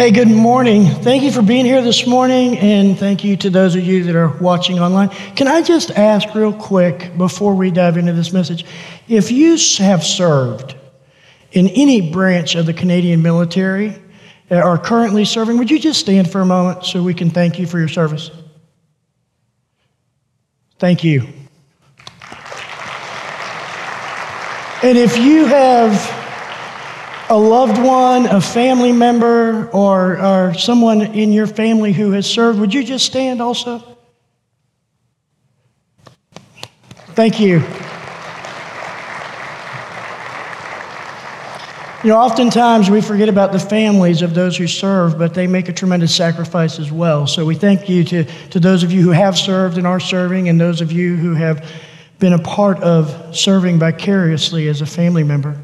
Hey, good morning. Thank you for being here this morning, and thank you to those of you that are watching online. Can I just ask, real quick, before we dive into this message, if you have served in any branch of the Canadian military uh, or are currently serving, would you just stand for a moment so we can thank you for your service? Thank you. And if you have a loved one, a family member, or, or someone in your family who has served, would you just stand also? Thank you. You know, oftentimes we forget about the families of those who serve, but they make a tremendous sacrifice as well. So we thank you to, to those of you who have served and are serving, and those of you who have been a part of serving vicariously as a family member.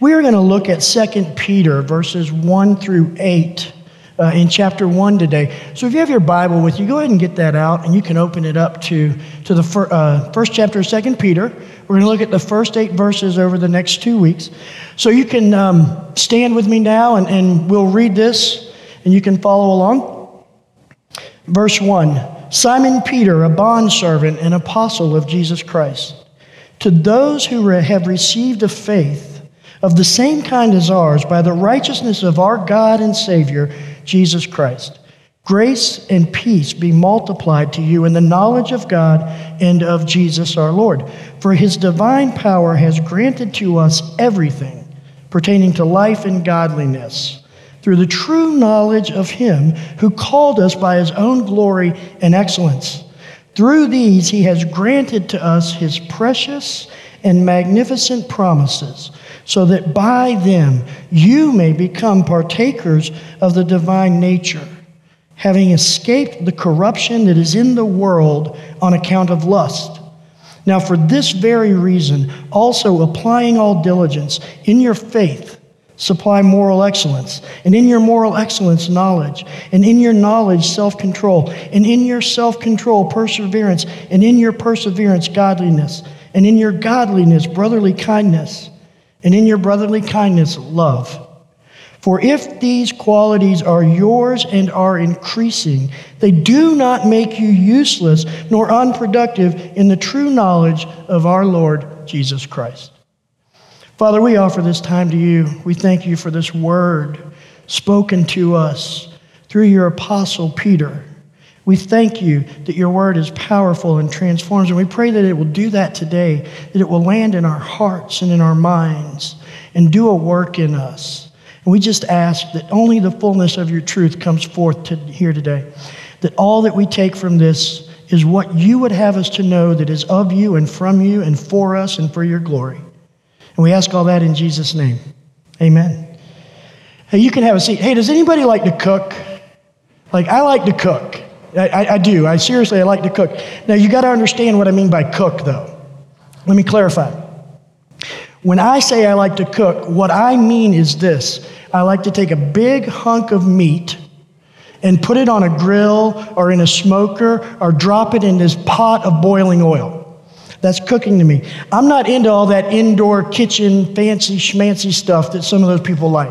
We are going to look at 2 Peter verses 1 through 8 uh, in chapter 1 today. So if you have your Bible with you, go ahead and get that out and you can open it up to, to the fir- uh, first chapter of 2 Peter. We're going to look at the first eight verses over the next two weeks. So you can um, stand with me now and, and we'll read this and you can follow along. Verse 1 Simon Peter, a bondservant and apostle of Jesus Christ, to those who re- have received a faith of the same kind as ours by the righteousness of our God and Savior, Jesus Christ. Grace and peace be multiplied to you in the knowledge of God and of Jesus our Lord. For his divine power has granted to us everything pertaining to life and godliness through the true knowledge of him who called us by his own glory and excellence. Through these he has granted to us his precious and magnificent promises so that by them you may become partakers of the divine nature, having escaped the corruption that is in the world on account of lust. Now, for this very reason, also applying all diligence in your faith, supply moral excellence, and in your moral excellence, knowledge, and in your knowledge, self control, and in your self control, perseverance, and in your perseverance, godliness, and in your godliness, brotherly kindness and in your brotherly kindness, love. For if these qualities are yours and are increasing, they do not make you useless nor unproductive in the true knowledge of our Lord Jesus Christ. Father, we offer this time to you. We thank you for this word spoken to us through your apostle Peter. We thank you that your word is powerful and transforms, and we pray that it will do that today, that it will land in our hearts and in our minds and do a work in us. And we just ask that only the fullness of your truth comes forth to here today, that all that we take from this is what you would have us to know that is of you and from you and for us and for your glory. And we ask all that in Jesus' name. Amen. Hey, you can have a seat. Hey, does anybody like to cook? Like, I like to cook. I, I, do. I seriously, I like to cook. Now, you got to understand what I mean by cook, though. Let me clarify. When I say I like to cook, what I mean is this I like to take a big hunk of meat and put it on a grill or in a smoker or drop it in this pot of boiling oil. That's cooking to me. I'm not into all that indoor kitchen fancy schmancy stuff that some of those people like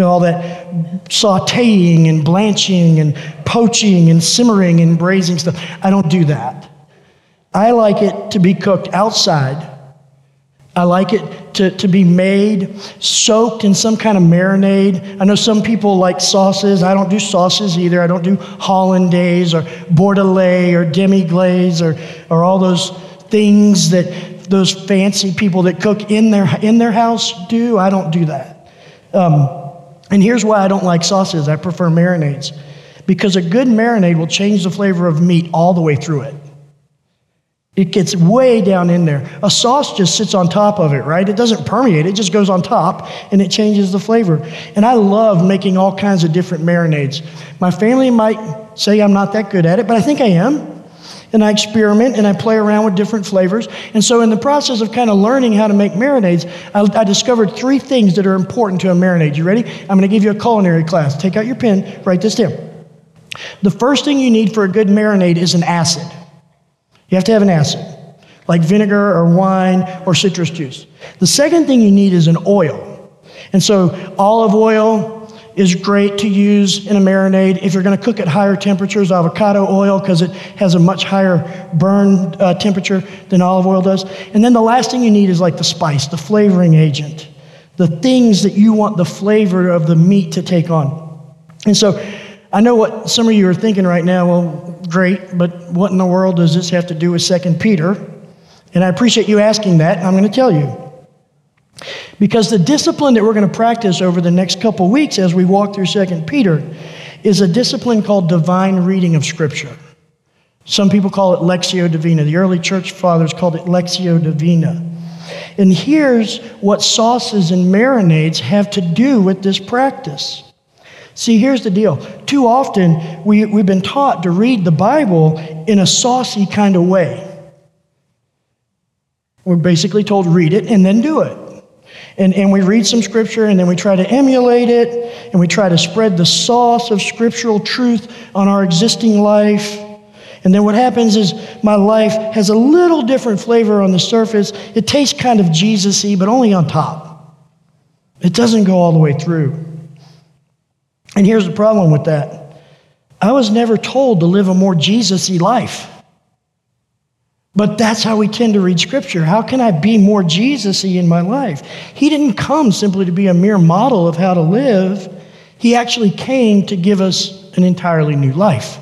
you know, all that sauteing and blanching and poaching and simmering and braising stuff. I don't do that. I like it to be cooked outside. I like it to, to be made, soaked in some kind of marinade. I know some people like sauces. I don't do sauces either. I don't do hollandaise or bordelaise or demi glaze or, or all those things that those fancy people that cook in their, in their house do. I don't do that. Um, and here's why I don't like sauces. I prefer marinades. Because a good marinade will change the flavor of meat all the way through it. It gets way down in there. A sauce just sits on top of it, right? It doesn't permeate, it just goes on top and it changes the flavor. And I love making all kinds of different marinades. My family might say I'm not that good at it, but I think I am and I experiment and I play around with different flavors. And so, in the process of kind of learning how to make marinades, I, I discovered three things that are important to a marinade. You ready? I'm going to give you a culinary class. Take out your pen, write this down. The first thing you need for a good marinade is an acid. You have to have an acid, like vinegar or wine or citrus juice. The second thing you need is an oil. And so, olive oil, is great to use in a marinade. If you're going to cook at higher temperatures, avocado oil, because it has a much higher burn uh, temperature than olive oil does. And then the last thing you need is like the spice, the flavoring agent, the things that you want the flavor of the meat to take on. And so I know what some of you are thinking right now. Well, great, but what in the world does this have to do with Second Peter? And I appreciate you asking that. I'm going to tell you. Because the discipline that we're going to practice over the next couple weeks as we walk through 2 Peter is a discipline called divine reading of Scripture. Some people call it Lectio Divina. The early church fathers called it Lectio Divina. And here's what sauces and marinades have to do with this practice. See, here's the deal. Too often, we, we've been taught to read the Bible in a saucy kind of way. We're basically told, read it and then do it. And, and we read some scripture and then we try to emulate it and we try to spread the sauce of scriptural truth on our existing life. And then what happens is my life has a little different flavor on the surface. It tastes kind of Jesus y, but only on top. It doesn't go all the way through. And here's the problem with that I was never told to live a more Jesus y life. But that's how we tend to read Scripture. How can I be more Jesus y in my life? He didn't come simply to be a mere model of how to live, He actually came to give us an entirely new life.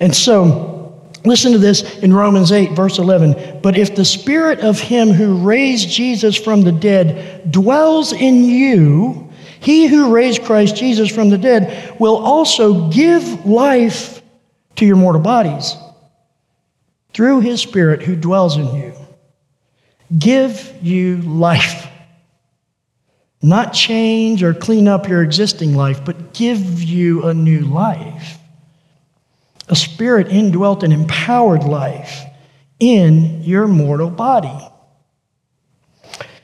And so, listen to this in Romans 8, verse 11. But if the Spirit of Him who raised Jesus from the dead dwells in you, He who raised Christ Jesus from the dead will also give life to your mortal bodies through his Spirit who dwells in you, give you life. Not change or clean up your existing life, but give you a new life. A spirit indwelt and empowered life in your mortal body.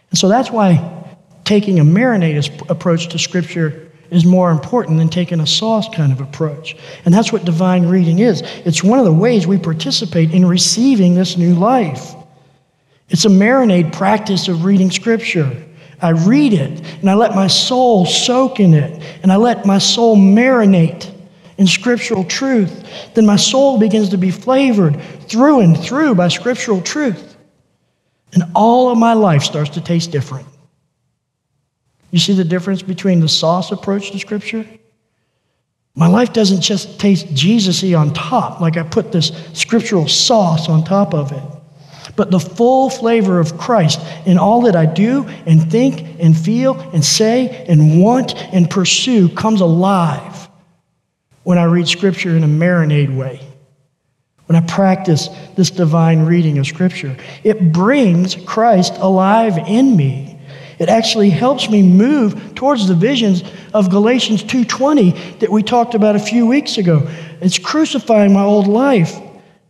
And so that's why taking a marinade approach to Scripture is more important than taking a sauce kind of approach. And that's what divine reading is. It's one of the ways we participate in receiving this new life. It's a marinade practice of reading Scripture. I read it and I let my soul soak in it and I let my soul marinate in scriptural truth. Then my soul begins to be flavored through and through by scriptural truth. And all of my life starts to taste different. You see the difference between the sauce approach to Scripture? My life doesn't just taste Jesus-y on top, like I put this scriptural sauce on top of it. But the full flavor of Christ in all that I do and think and feel and say and want and pursue comes alive when I read Scripture in a marinade way. When I practice this divine reading of Scripture, it brings Christ alive in me it actually helps me move towards the visions of Galatians 2:20 that we talked about a few weeks ago. It's crucifying my old life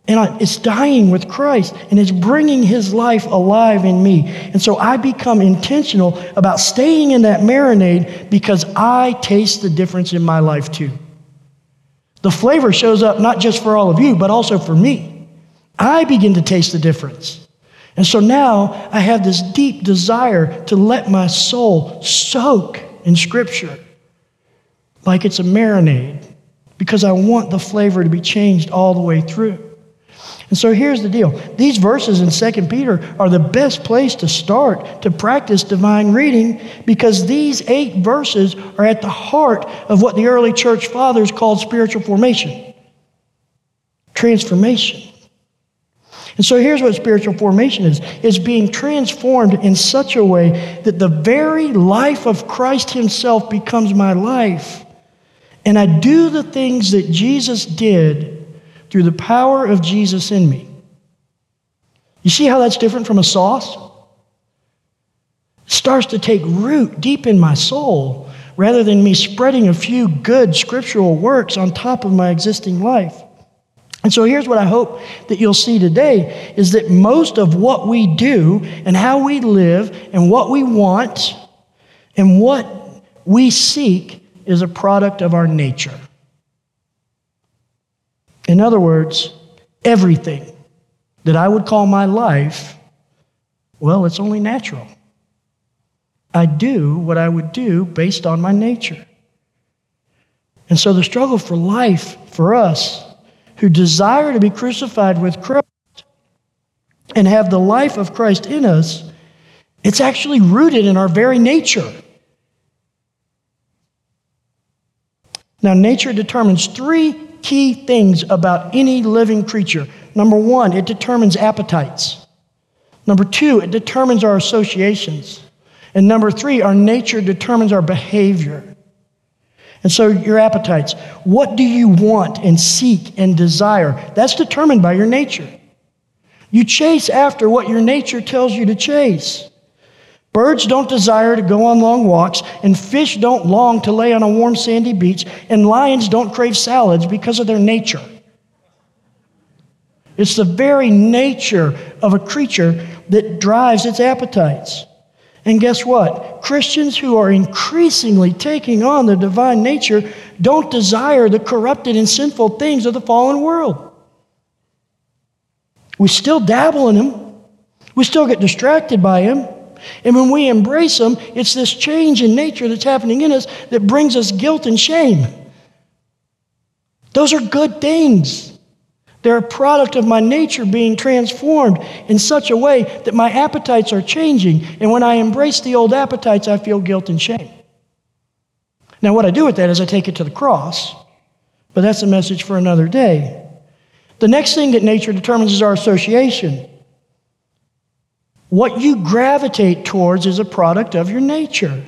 and I, it's dying with Christ and it's bringing his life alive in me. And so I become intentional about staying in that marinade because I taste the difference in my life too. The flavor shows up not just for all of you, but also for me. I begin to taste the difference. And so now I have this deep desire to let my soul soak in Scripture like it's a marinade because I want the flavor to be changed all the way through. And so here's the deal. These verses in 2 Peter are the best place to start to practice divine reading because these eight verses are at the heart of what the early church fathers called spiritual formation, transformation. And so here's what spiritual formation is it's being transformed in such a way that the very life of Christ Himself becomes my life. And I do the things that Jesus did through the power of Jesus in me. You see how that's different from a sauce? It starts to take root deep in my soul rather than me spreading a few good scriptural works on top of my existing life. And so here's what I hope that you'll see today is that most of what we do and how we live and what we want and what we seek is a product of our nature. In other words, everything that I would call my life, well, it's only natural. I do what I would do based on my nature. And so the struggle for life for us who desire to be crucified with Christ and have the life of Christ in us, it's actually rooted in our very nature. Now, nature determines three key things about any living creature. Number one, it determines appetites. Number two, it determines our associations. And number three, our nature determines our behavior. And so, your appetites. What do you want and seek and desire? That's determined by your nature. You chase after what your nature tells you to chase. Birds don't desire to go on long walks, and fish don't long to lay on a warm sandy beach, and lions don't crave salads because of their nature. It's the very nature of a creature that drives its appetites. And guess what? Christians who are increasingly taking on the divine nature don't desire the corrupted and sinful things of the fallen world. We still dabble in them, we still get distracted by them. And when we embrace them, it's this change in nature that's happening in us that brings us guilt and shame. Those are good things. They're a product of my nature being transformed in such a way that my appetites are changing. And when I embrace the old appetites, I feel guilt and shame. Now, what I do with that is I take it to the cross, but that's a message for another day. The next thing that nature determines is our association. What you gravitate towards is a product of your nature.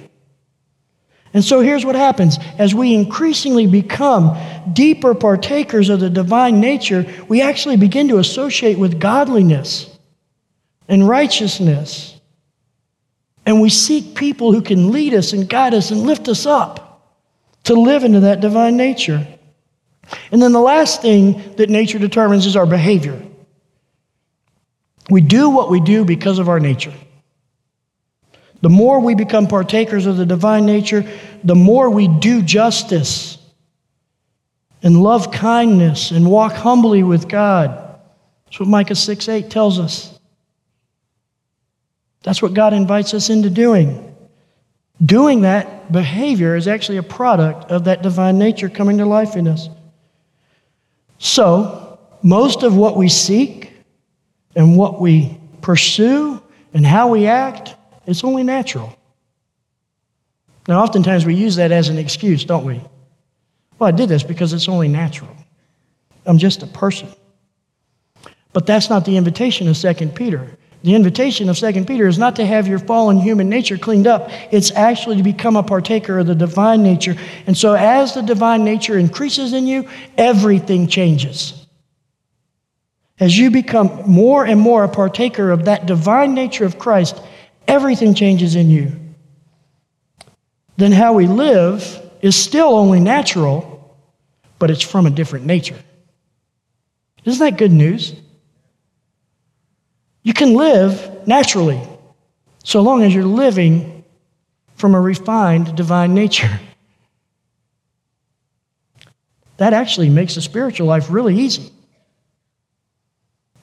And so here's what happens as we increasingly become deeper partakers of the divine nature, we actually begin to associate with godliness and righteousness. And we seek people who can lead us and guide us and lift us up to live into that divine nature. And then the last thing that nature determines is our behavior. We do what we do because of our nature. The more we become partakers of the divine nature, the more we do justice and love kindness and walk humbly with God. That's what Micah 6 8 tells us. That's what God invites us into doing. Doing that behavior is actually a product of that divine nature coming to life in us. So, most of what we seek and what we pursue and how we act it's only natural. Now, oftentimes we use that as an excuse, don't we? Well, I did this because it's only natural. I'm just a person. But that's not the invitation of 2 Peter. The invitation of 2 Peter is not to have your fallen human nature cleaned up. It's actually to become a partaker of the divine nature. And so, as the divine nature increases in you, everything changes. As you become more and more a partaker of that divine nature of Christ, everything changes in you. Then how we live is still only natural, but it's from a different nature. Isn't that good news? You can live naturally so long as you're living from a refined divine nature. That actually makes the spiritual life really easy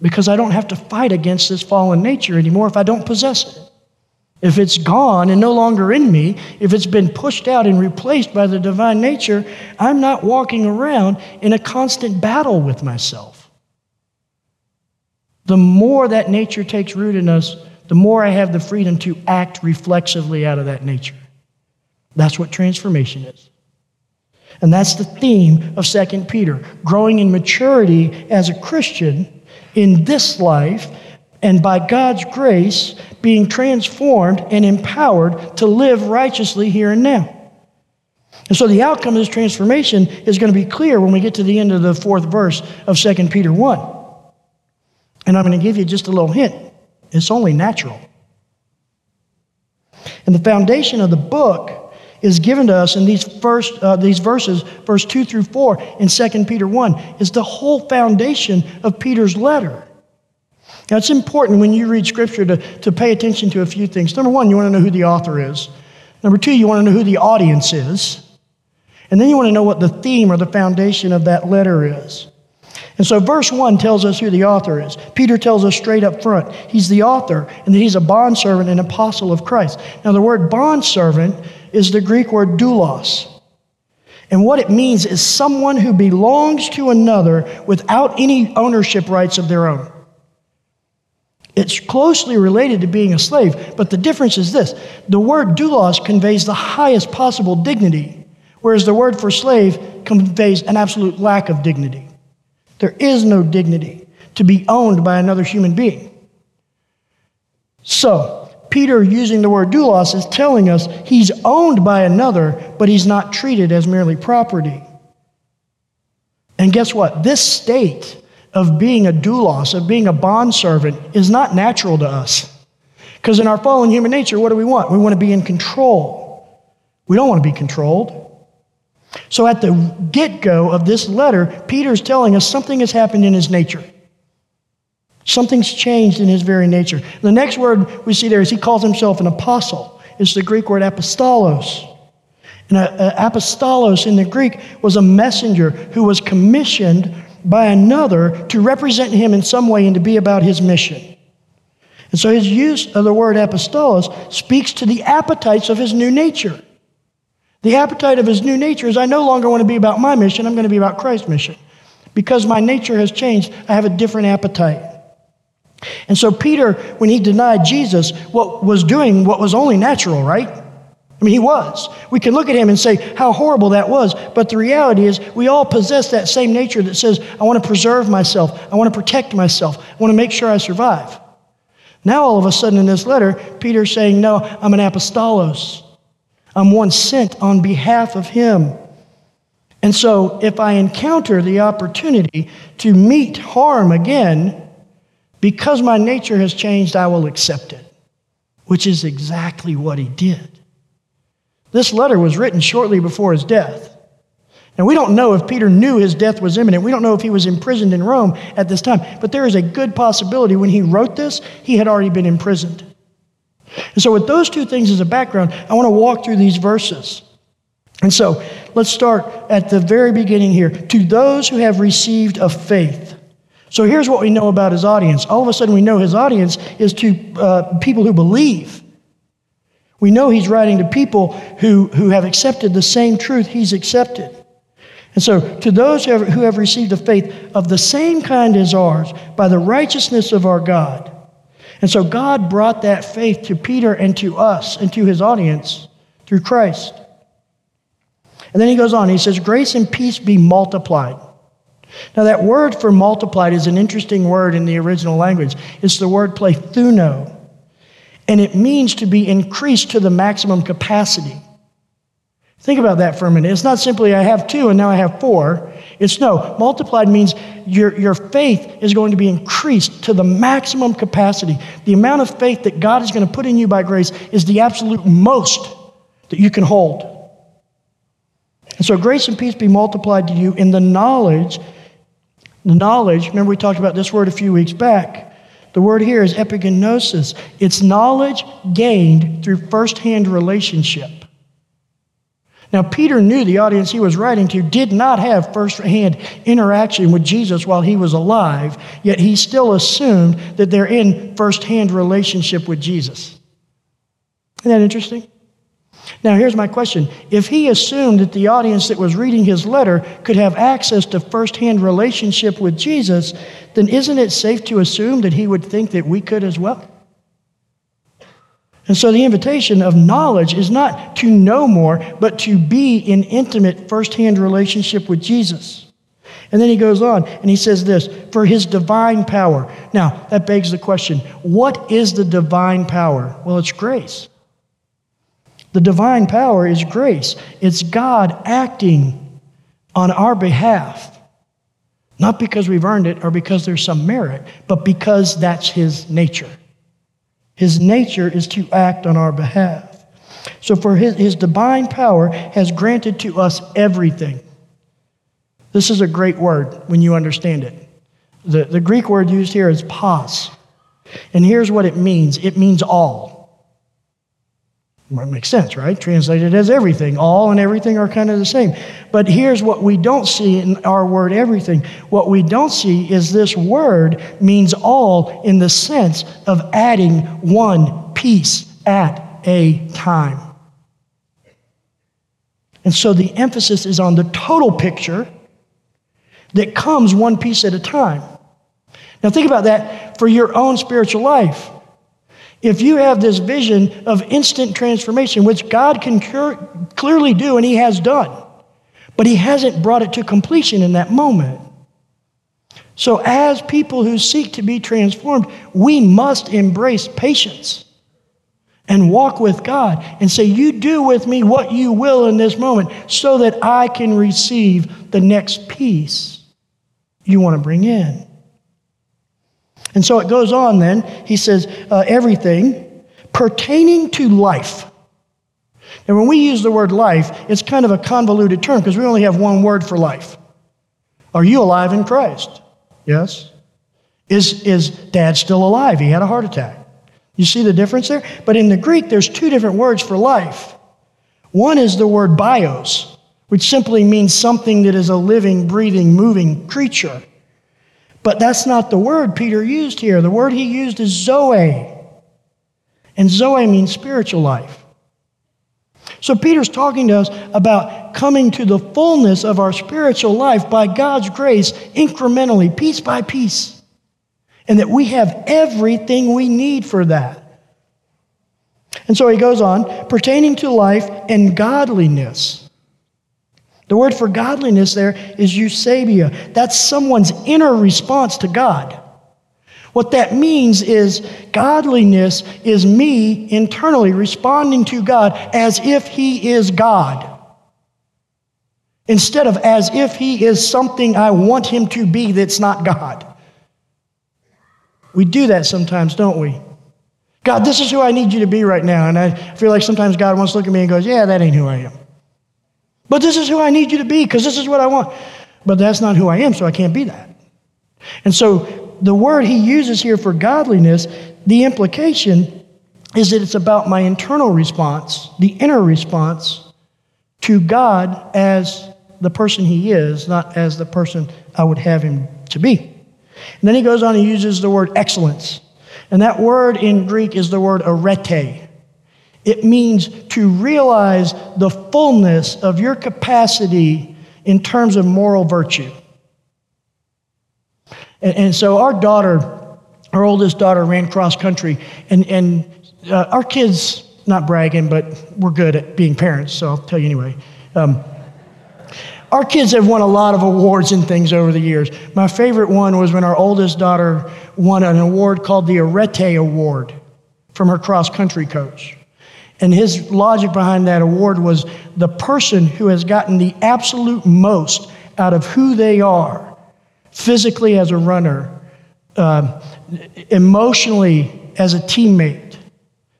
because I don't have to fight against this fallen nature anymore if I don't possess it. If it's gone and no longer in me, if it's been pushed out and replaced by the divine nature, I'm not walking around in a constant battle with myself. The more that nature takes root in us, the more I have the freedom to act reflexively out of that nature. That's what transformation is. And that's the theme of 2 Peter growing in maturity as a Christian in this life and by God's grace being transformed and empowered to live righteously here and now. And so the outcome of this transformation is going to be clear when we get to the end of the fourth verse of 2 Peter 1. And I'm going to give you just a little hint it's only natural. And the foundation of the book is given to us in these first uh, these verses, verse 2 through 4 in 2 Peter 1, is the whole foundation of Peter's letter. Now, it's important when you read Scripture to, to pay attention to a few things. Number one, you want to know who the author is. Number two, you want to know who the audience is. And then you want to know what the theme or the foundation of that letter is. And so, verse 1 tells us who the author is. Peter tells us straight up front he's the author and that he's a bondservant and apostle of Christ. Now, the word bondservant is the Greek word doulos. And what it means is someone who belongs to another without any ownership rights of their own. It's closely related to being a slave, but the difference is this the word doulos conveys the highest possible dignity, whereas the word for slave conveys an absolute lack of dignity. There is no dignity to be owned by another human being. So, Peter, using the word doulos, is telling us he's owned by another, but he's not treated as merely property. And guess what? This state of being a doulos, of being a bondservant, is not natural to us. Because in our fallen human nature, what do we want? We want to be in control. We don't want to be controlled. So at the get go of this letter, Peter's telling us something has happened in his nature. Something's changed in his very nature. The next word we see there is he calls himself an apostle. It's the Greek word apostolos. And a, a apostolos in the Greek was a messenger who was commissioned by another to represent him in some way and to be about his mission. And so his use of the word apostolos speaks to the appetites of his new nature. The appetite of his new nature is I no longer want to be about my mission, I'm going to be about Christ's mission. Because my nature has changed, I have a different appetite. And so Peter, when he denied Jesus, what was doing what was only natural, right? I mean, he was. We can look at him and say how horrible that was, but the reality is we all possess that same nature that says, I want to preserve myself, I want to protect myself, I want to make sure I survive. Now, all of a sudden, in this letter, Peter's saying, No, I'm an apostolos. I'm one sent on behalf of him. And so, if I encounter the opportunity to meet harm again, because my nature has changed, I will accept it, which is exactly what he did. This letter was written shortly before his death. And we don't know if Peter knew his death was imminent. We don't know if he was imprisoned in Rome at this time. But there is a good possibility when he wrote this, he had already been imprisoned. And so, with those two things as a background, I want to walk through these verses. And so, let's start at the very beginning here. To those who have received a faith. So, here's what we know about his audience. All of a sudden, we know his audience is to uh, people who believe. We know he's writing to people who, who have accepted the same truth he's accepted. And so, to those who have, who have received a faith of the same kind as ours, by the righteousness of our God. And so, God brought that faith to Peter and to us and to his audience through Christ. And then he goes on, he says, Grace and peace be multiplied. Now, that word for multiplied is an interesting word in the original language. It's the word plethuno and it means to be increased to the maximum capacity. Think about that for a minute. It's not simply I have two and now I have four. It's no, multiplied means your, your faith is going to be increased to the maximum capacity. The amount of faith that God is going to put in you by grace is the absolute most that you can hold. And so grace and peace be multiplied to you in the knowledge, the knowledge, remember we talked about this word a few weeks back, the word here is epigenosis. It's knowledge gained through firsthand relationship. Now, Peter knew the audience he was writing to did not have firsthand interaction with Jesus while he was alive, yet he still assumed that they're in firsthand relationship with Jesus. Isn't that interesting? Now, here's my question. If he assumed that the audience that was reading his letter could have access to firsthand relationship with Jesus, then isn't it safe to assume that he would think that we could as well? And so the invitation of knowledge is not to know more, but to be in intimate firsthand relationship with Jesus. And then he goes on and he says this for his divine power. Now, that begs the question what is the divine power? Well, it's grace. The divine power is grace, it's God acting on our behalf. Not because we've earned it or because there's some merit, but because that's His nature. His nature is to act on our behalf. So, for his, his divine power has granted to us everything. This is a great word when you understand it. The, the Greek word used here is pas. And here's what it means it means all. Well, makes sense, right? Translated as everything. All and everything are kind of the same. But here's what we don't see in our word everything. What we don't see is this word means all in the sense of adding one piece at a time. And so the emphasis is on the total picture that comes one piece at a time. Now, think about that for your own spiritual life. If you have this vision of instant transformation, which God can cure, clearly do and He has done, but He hasn't brought it to completion in that moment. So, as people who seek to be transformed, we must embrace patience and walk with God and say, You do with me what you will in this moment so that I can receive the next piece you want to bring in. And so it goes on then. He says, uh, everything pertaining to life. And when we use the word life, it's kind of a convoluted term because we only have one word for life. Are you alive in Christ? Yes. Is, is dad still alive? He had a heart attack. You see the difference there? But in the Greek, there's two different words for life. One is the word bios, which simply means something that is a living, breathing, moving creature. But that's not the word Peter used here. The word he used is Zoe. And Zoe means spiritual life. So Peter's talking to us about coming to the fullness of our spiritual life by God's grace, incrementally, piece by piece. And that we have everything we need for that. And so he goes on, pertaining to life and godliness. The word for godliness there is eusebeia. That's someone's inner response to God. What that means is godliness is me internally responding to God as if He is God. Instead of as if He is something I want Him to be that's not God. We do that sometimes, don't we? God, this is who I need you to be right now. And I feel like sometimes God wants to look at me and goes, Yeah, that ain't who I am. But this is who I need you to be because this is what I want. But that's not who I am, so I can't be that. And so the word he uses here for godliness, the implication is that it's about my internal response, the inner response to God as the person he is, not as the person I would have him to be. And then he goes on and uses the word excellence. And that word in Greek is the word arete. It means to realize the fullness of your capacity in terms of moral virtue. And, and so our daughter, our oldest daughter, ran cross country, and, and uh, our kids, not bragging, but we're good at being parents, so I'll tell you anyway. Um, our kids have won a lot of awards and things over the years. My favorite one was when our oldest daughter won an award called the Arete Award from her cross country coach. And his logic behind that award was the person who has gotten the absolute most out of who they are, physically as a runner, uh, emotionally as a teammate,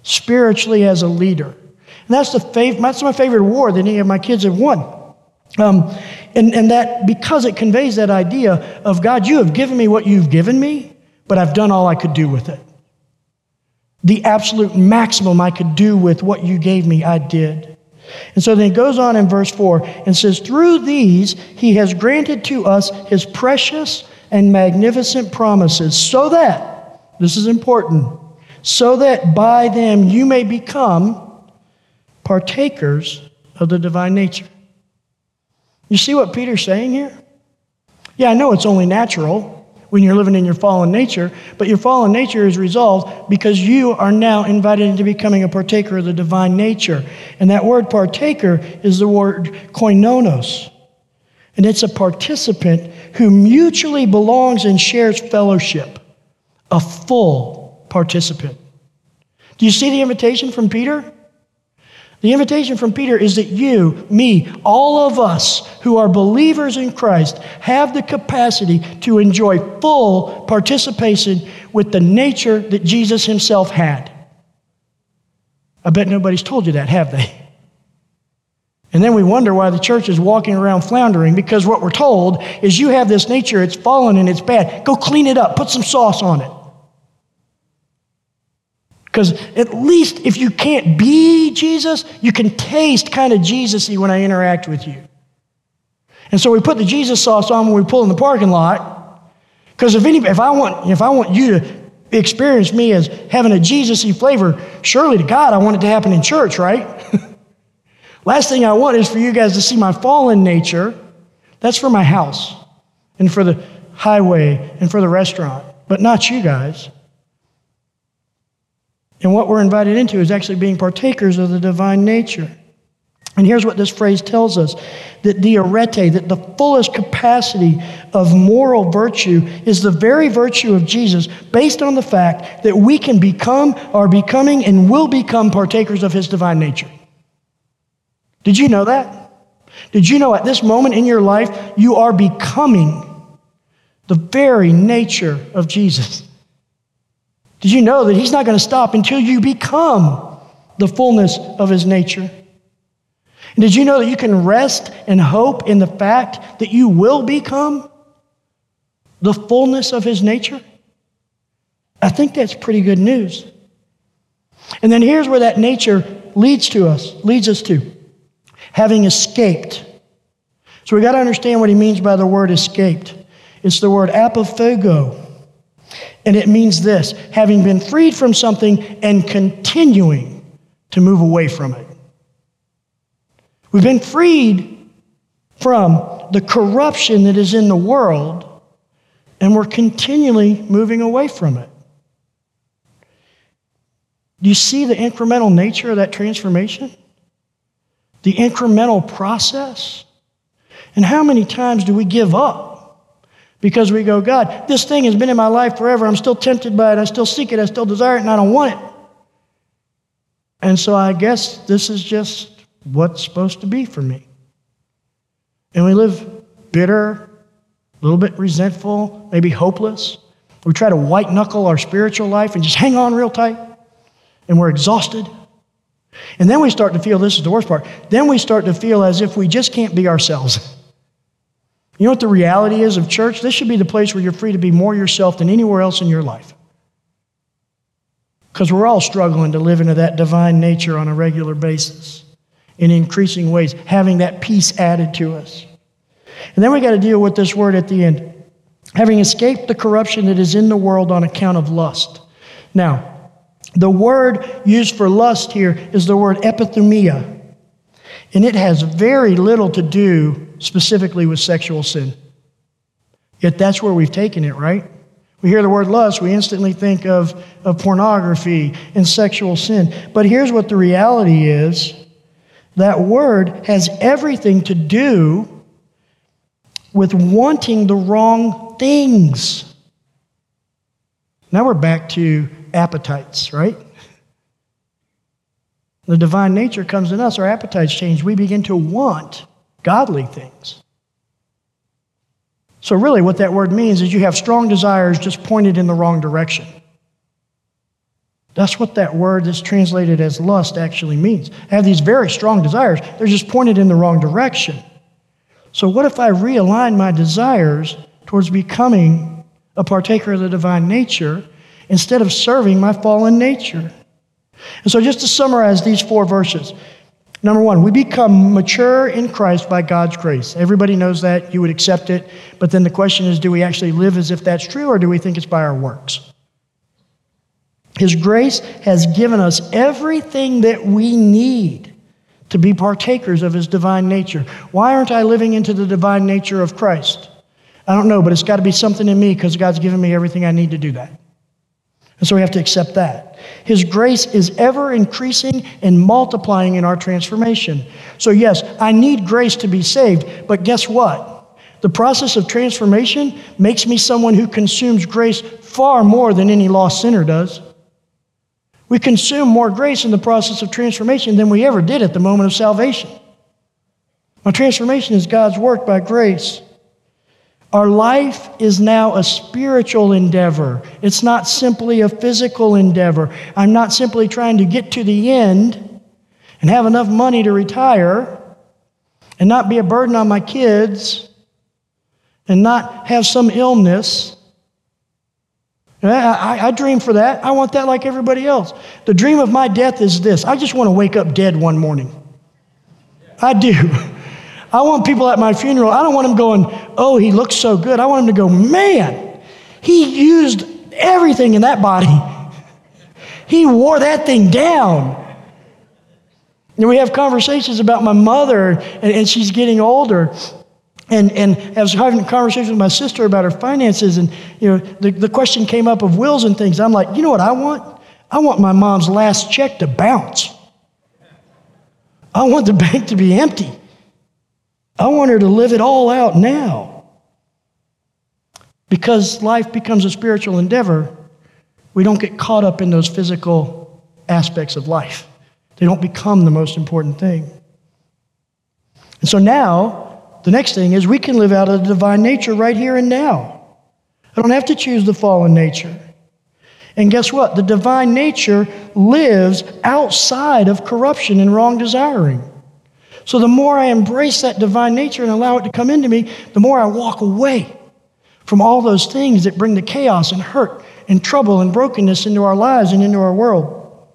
spiritually as a leader. And that's, the fav- that's my favorite award that any of my kids have won. Um, and, and that because it conveys that idea of God, you have given me what you've given me, but I've done all I could do with it. The absolute maximum I could do with what you gave me, I did. And so then he goes on in verse 4 and says, Through these he has granted to us his precious and magnificent promises, so that, this is important, so that by them you may become partakers of the divine nature. You see what Peter's saying here? Yeah, I know it's only natural when you're living in your fallen nature, but your fallen nature is resolved because you are now invited into becoming a partaker of the divine nature. And that word partaker is the word koinonos. And it's a participant who mutually belongs and shares fellowship, a full participant. Do you see the invitation from Peter? The invitation from Peter is that you, me, all of us who are believers in Christ have the capacity to enjoy full participation with the nature that Jesus himself had. I bet nobody's told you that, have they? And then we wonder why the church is walking around floundering because what we're told is you have this nature, it's fallen and it's bad. Go clean it up, put some sauce on it. Because at least if you can't be Jesus, you can taste kind of Jesus-y when I interact with you. And so we put the Jesus sauce on when we pull in the parking lot. Because if, any, if, I want, if I want you to experience me as having a Jesus-y flavor, surely to God I want it to happen in church, right? Last thing I want is for you guys to see my fallen nature. That's for my house and for the highway and for the restaurant, but not you guys. And what we're invited into is actually being partakers of the divine nature. And here's what this phrase tells us that the arete, that the fullest capacity of moral virtue is the very virtue of Jesus, based on the fact that we can become, are becoming, and will become partakers of his divine nature. Did you know that? Did you know at this moment in your life, you are becoming the very nature of Jesus? Did you know that he's not going to stop until you become the fullness of his nature? And did you know that you can rest and hope in the fact that you will become the fullness of his nature? I think that's pretty good news. And then here's where that nature leads to us, leads us to having escaped. So we got to understand what he means by the word escaped. It's the word apopheugo. And it means this having been freed from something and continuing to move away from it. We've been freed from the corruption that is in the world, and we're continually moving away from it. Do you see the incremental nature of that transformation? The incremental process? And how many times do we give up? Because we go, God, this thing has been in my life forever. I'm still tempted by it. I still seek it. I still desire it, and I don't want it. And so I guess this is just what's supposed to be for me. And we live bitter, a little bit resentful, maybe hopeless. We try to white knuckle our spiritual life and just hang on real tight, and we're exhausted. And then we start to feel this is the worst part then we start to feel as if we just can't be ourselves. You know what the reality is of church? This should be the place where you're free to be more yourself than anywhere else in your life. Because we're all struggling to live into that divine nature on a regular basis in increasing ways, having that peace added to us. And then we got to deal with this word at the end having escaped the corruption that is in the world on account of lust. Now, the word used for lust here is the word epithumia, and it has very little to do specifically with sexual sin. Yet that's where we've taken it, right? We hear the word lust, we instantly think of, of pornography and sexual sin. But here's what the reality is that word has everything to do with wanting the wrong things. Now we're back to appetites, right? The divine nature comes in us, our appetites change. We begin to want godly things. So, really, what that word means is you have strong desires just pointed in the wrong direction. That's what that word that's translated as lust actually means. I have these very strong desires, they're just pointed in the wrong direction. So, what if I realign my desires towards becoming a partaker of the divine nature instead of serving my fallen nature? And so, just to summarize these four verses number one, we become mature in Christ by God's grace. Everybody knows that. You would accept it. But then the question is do we actually live as if that's true, or do we think it's by our works? His grace has given us everything that we need to be partakers of His divine nature. Why aren't I living into the divine nature of Christ? I don't know, but it's got to be something in me because God's given me everything I need to do that. And so we have to accept that. His grace is ever increasing and multiplying in our transformation. So, yes, I need grace to be saved, but guess what? The process of transformation makes me someone who consumes grace far more than any lost sinner does. We consume more grace in the process of transformation than we ever did at the moment of salvation. My transformation is God's work by grace. Our life is now a spiritual endeavor. It's not simply a physical endeavor. I'm not simply trying to get to the end and have enough money to retire and not be a burden on my kids and not have some illness. I, I, dream for that. I want that like everybody else. The dream of my death is this I just want to wake up dead one morning. I do. I want people at my funeral, I don't want them going, oh, he looks so good. I want them to go, man, he used everything in that body. He wore that thing down. And we have conversations about my mother, and, and she's getting older. And, and I was having a conversation with my sister about her finances, and you know, the, the question came up of wills and things. I'm like, you know what I want? I want my mom's last check to bounce. I want the bank to be empty. I want her to live it all out now. Because life becomes a spiritual endeavor, we don't get caught up in those physical aspects of life. They don't become the most important thing. And so now, the next thing is we can live out of the divine nature right here and now. I don't have to choose the fallen nature. And guess what? The divine nature lives outside of corruption and wrong desiring. So the more I embrace that divine nature and allow it to come into me, the more I walk away from all those things that bring the chaos and hurt and trouble and brokenness into our lives and into our world.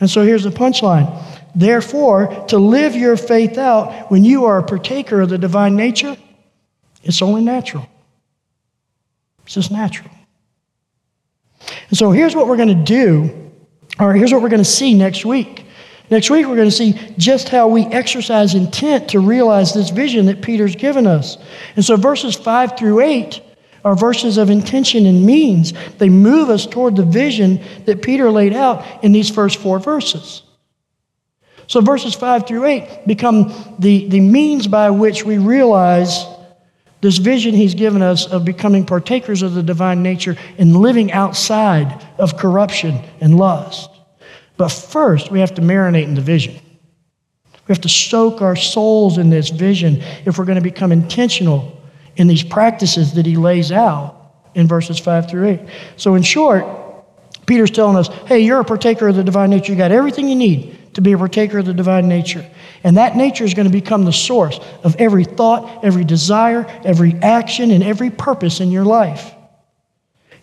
And so here's the punchline. Therefore, to live your faith out when you are a partaker of the divine nature, it's only natural. It's just natural. And so here's what we're going to do, or here's what we're going to see next week. Next week, we're going to see just how we exercise intent to realize this vision that Peter's given us. And so, verses 5 through 8 are verses of intention and means. They move us toward the vision that Peter laid out in these first four verses. So, verses 5 through 8 become the, the means by which we realize this vision he's given us of becoming partakers of the divine nature and living outside of corruption and lust. But first, we have to marinate in the vision. We have to soak our souls in this vision if we're going to become intentional in these practices that he lays out in verses 5 through 8. So, in short, Peter's telling us hey, you're a partaker of the divine nature. You got everything you need to be a partaker of the divine nature. And that nature is going to become the source of every thought, every desire, every action, and every purpose in your life.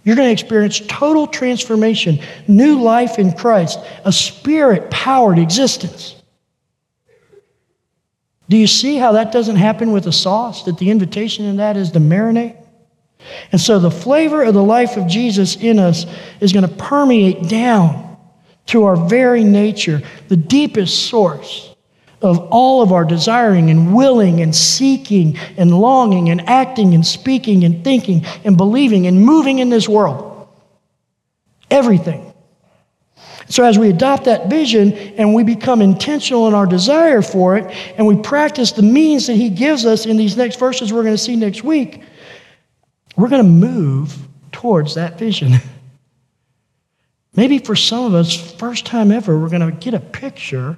You're going to experience total transformation, new life in Christ, a spirit powered existence. Do you see how that doesn't happen with a sauce? That the invitation in that is to marinate? And so the flavor of the life of Jesus in us is going to permeate down to our very nature, the deepest source of all of our desiring and willing and seeking and longing and acting and speaking and thinking and believing and moving in this world. Everything. So, as we adopt that vision and we become intentional in our desire for it, and we practice the means that He gives us in these next verses we're going to see next week, we're going to move towards that vision. Maybe for some of us, first time ever, we're going to get a picture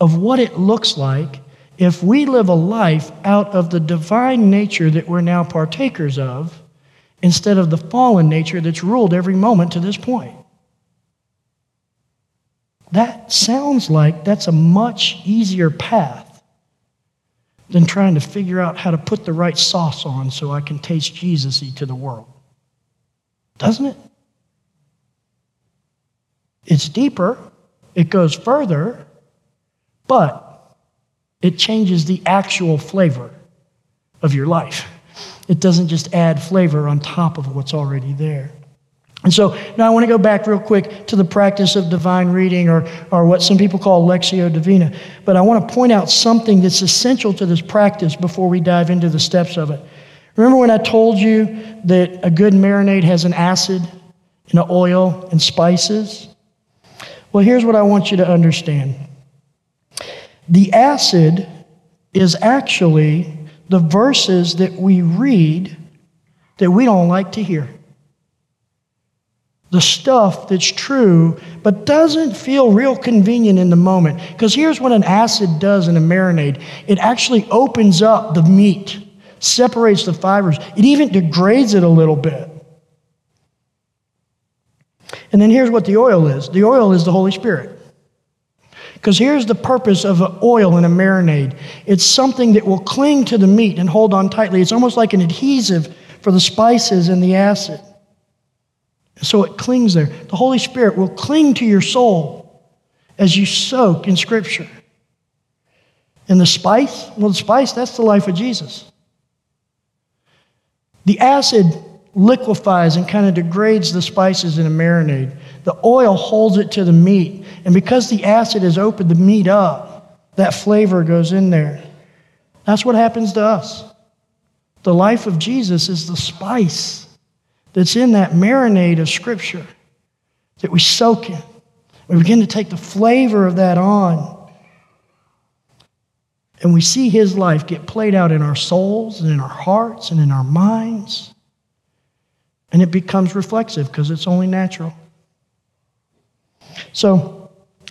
of what it looks like if we live a life out of the divine nature that we're now partakers of instead of the fallen nature that's ruled every moment to this point. That sounds like that's a much easier path than trying to figure out how to put the right sauce on so I can taste Jesus to the world. Doesn't it? It's deeper, it goes further, but it changes the actual flavor of your life. It doesn't just add flavor on top of what's already there. And so now I want to go back real quick to the practice of divine reading or, or what some people call Lectio Divina. But I want to point out something that's essential to this practice before we dive into the steps of it. Remember when I told you that a good marinade has an acid and an oil and spices? Well, here's what I want you to understand the acid is actually the verses that we read that we don't like to hear. The stuff that's true, but doesn't feel real convenient in the moment. Because here's what an acid does in a marinade it actually opens up the meat, separates the fibers, it even degrades it a little bit. And then here's what the oil is the oil is the Holy Spirit. Because here's the purpose of oil in a marinade it's something that will cling to the meat and hold on tightly. It's almost like an adhesive for the spices and the acid. So it clings there. The Holy Spirit will cling to your soul as you soak in Scripture. And the spice, well, the spice, that's the life of Jesus. The acid liquefies and kind of degrades the spices in a marinade. The oil holds it to the meat. And because the acid has opened the meat up, that flavor goes in there. That's what happens to us. The life of Jesus is the spice that's in that marinade of Scripture that we soak in. We begin to take the flavor of that on. And we see his life get played out in our souls and in our hearts and in our minds. And it becomes reflexive because it's only natural. So,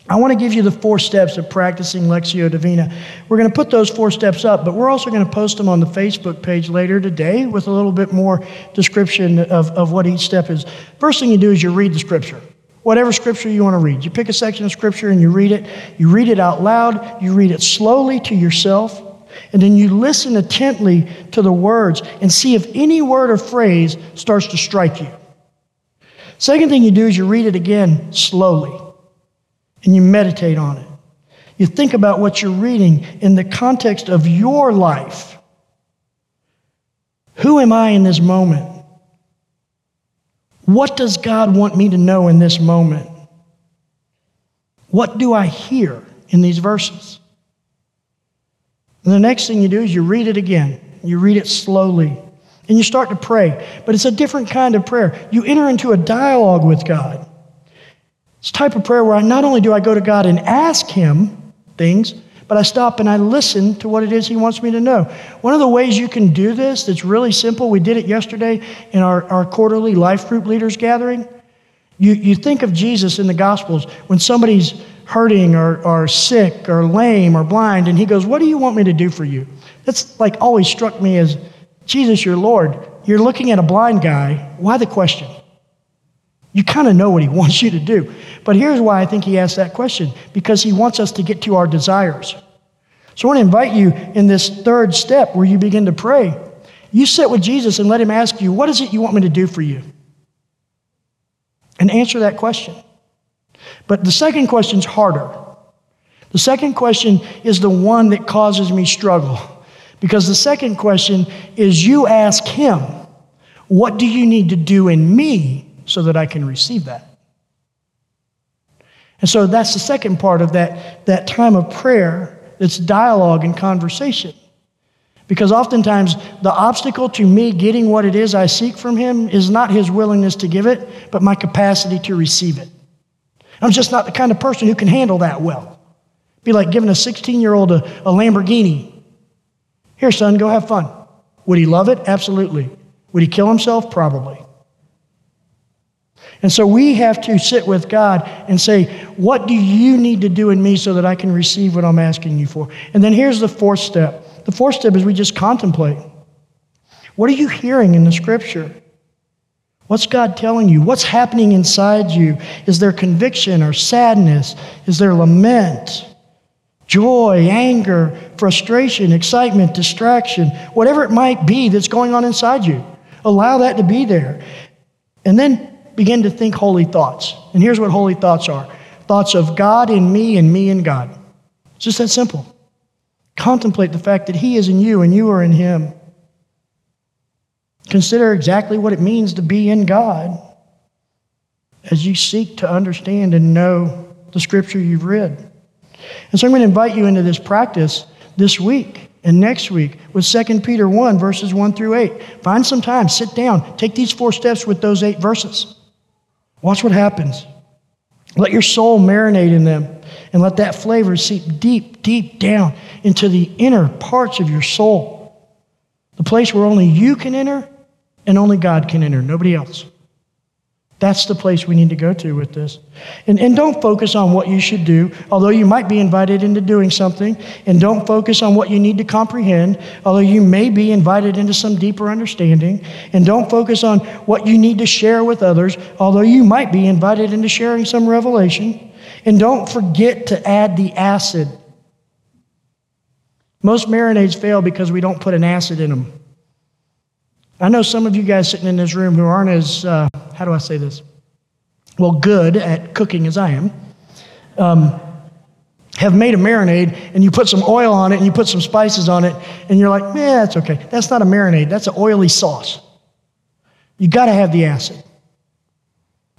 I want to give you the four steps of practicing Lectio Divina. We're going to put those four steps up, but we're also going to post them on the Facebook page later today with a little bit more description of, of what each step is. First thing you do is you read the scripture. Whatever scripture you want to read. You pick a section of scripture and you read it. You read it out loud. You read it slowly to yourself. And then you listen intently to the words and see if any word or phrase starts to strike you. Second thing you do is you read it again slowly and you meditate on it. You think about what you're reading in the context of your life. Who am I in this moment? What does God want me to know in this moment? What do I hear in these verses? And the next thing you do is you read it again. You read it slowly. And you start to pray. But it's a different kind of prayer. You enter into a dialogue with God. It's type of prayer where I not only do I go to God and ask Him things, but I stop and I listen to what it is He wants me to know. One of the ways you can do this that's really simple, we did it yesterday in our, our quarterly life group leaders gathering. You, you think of Jesus in the Gospels when somebody's hurting or, or sick or lame or blind, and He goes, What do you want me to do for you? That's like always struck me as Jesus, your Lord. You're looking at a blind guy. Why the question? You kind of know what he wants you to do. But here's why I think he asked that question because he wants us to get to our desires. So I want to invite you in this third step where you begin to pray. You sit with Jesus and let him ask you, What is it you want me to do for you? And answer that question. But the second question's harder. The second question is the one that causes me struggle. Because the second question is you ask him, What do you need to do in me so that I can receive that. And so that's the second part of that, that time of prayer that's dialogue and conversation. Because oftentimes the obstacle to me getting what it is I seek from Him is not His willingness to give it, but my capacity to receive it. I'm just not the kind of person who can handle that well. Be like giving a 16 year old a, a Lamborghini. Here, son, go have fun. Would he love it? Absolutely. Would he kill himself? Probably. And so we have to sit with God and say, What do you need to do in me so that I can receive what I'm asking you for? And then here's the fourth step. The fourth step is we just contemplate. What are you hearing in the scripture? What's God telling you? What's happening inside you? Is there conviction or sadness? Is there lament? Joy, anger, frustration, excitement, distraction, whatever it might be that's going on inside you. Allow that to be there. And then begin to think holy thoughts. And here's what holy thoughts are thoughts of God in me and me in God. It's just that simple. Contemplate the fact that He is in you and you are in Him. Consider exactly what it means to be in God as you seek to understand and know the scripture you've read. And so I'm going to invite you into this practice this week and next week with 2 Peter 1, verses 1 through 8. Find some time, sit down, take these four steps with those eight verses. Watch what happens. Let your soul marinate in them and let that flavor seep deep, deep down into the inner parts of your soul. The place where only you can enter and only God can enter, nobody else. That's the place we need to go to with this. And, and don't focus on what you should do, although you might be invited into doing something. And don't focus on what you need to comprehend, although you may be invited into some deeper understanding. And don't focus on what you need to share with others, although you might be invited into sharing some revelation. And don't forget to add the acid. Most marinades fail because we don't put an acid in them. I know some of you guys sitting in this room who aren't as, uh, how do I say this? Well, good at cooking as I am, um, have made a marinade and you put some oil on it and you put some spices on it and you're like, yeah, that's okay. That's not a marinade, that's an oily sauce. You got to have the acid.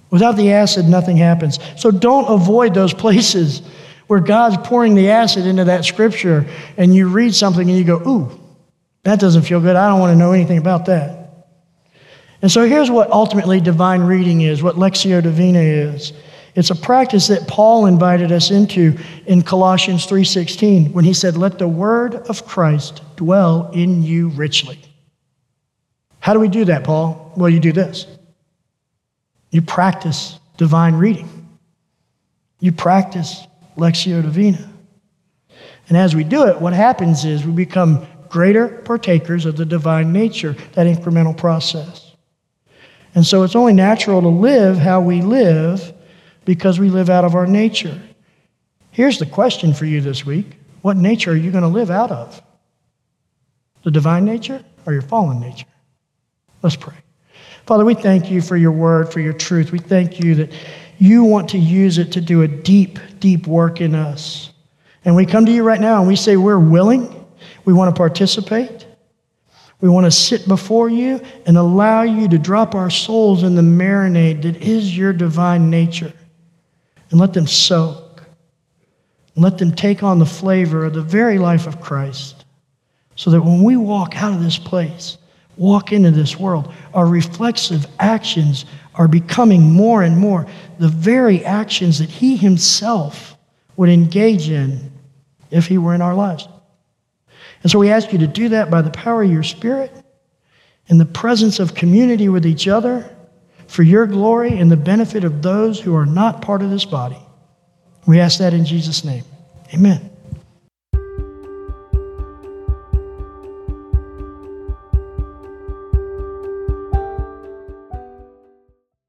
Without the acid, nothing happens. So don't avoid those places where God's pouring the acid into that scripture and you read something and you go, ooh, that doesn't feel good. I don't want to know anything about that. And so here's what ultimately divine reading is, what Lectio Divina is. It's a practice that Paul invited us into in Colossians 3:16 when he said, "Let the word of Christ dwell in you richly." How do we do that, Paul? Well, you do this. You practice divine reading. You practice Lectio Divina. And as we do it, what happens is we become greater partakers of the divine nature, that incremental process. And so it's only natural to live how we live because we live out of our nature. Here's the question for you this week What nature are you going to live out of? The divine nature or your fallen nature? Let's pray. Father, we thank you for your word, for your truth. We thank you that you want to use it to do a deep, deep work in us. And we come to you right now and we say we're willing, we want to participate. We want to sit before you and allow you to drop our souls in the marinade that is your divine nature and let them soak. And let them take on the flavor of the very life of Christ so that when we walk out of this place, walk into this world, our reflexive actions are becoming more and more the very actions that He Himself would engage in if He were in our lives. And so we ask you to do that by the power of your Spirit, in the presence of community with each other, for your glory and the benefit of those who are not part of this body. We ask that in Jesus' name. Amen.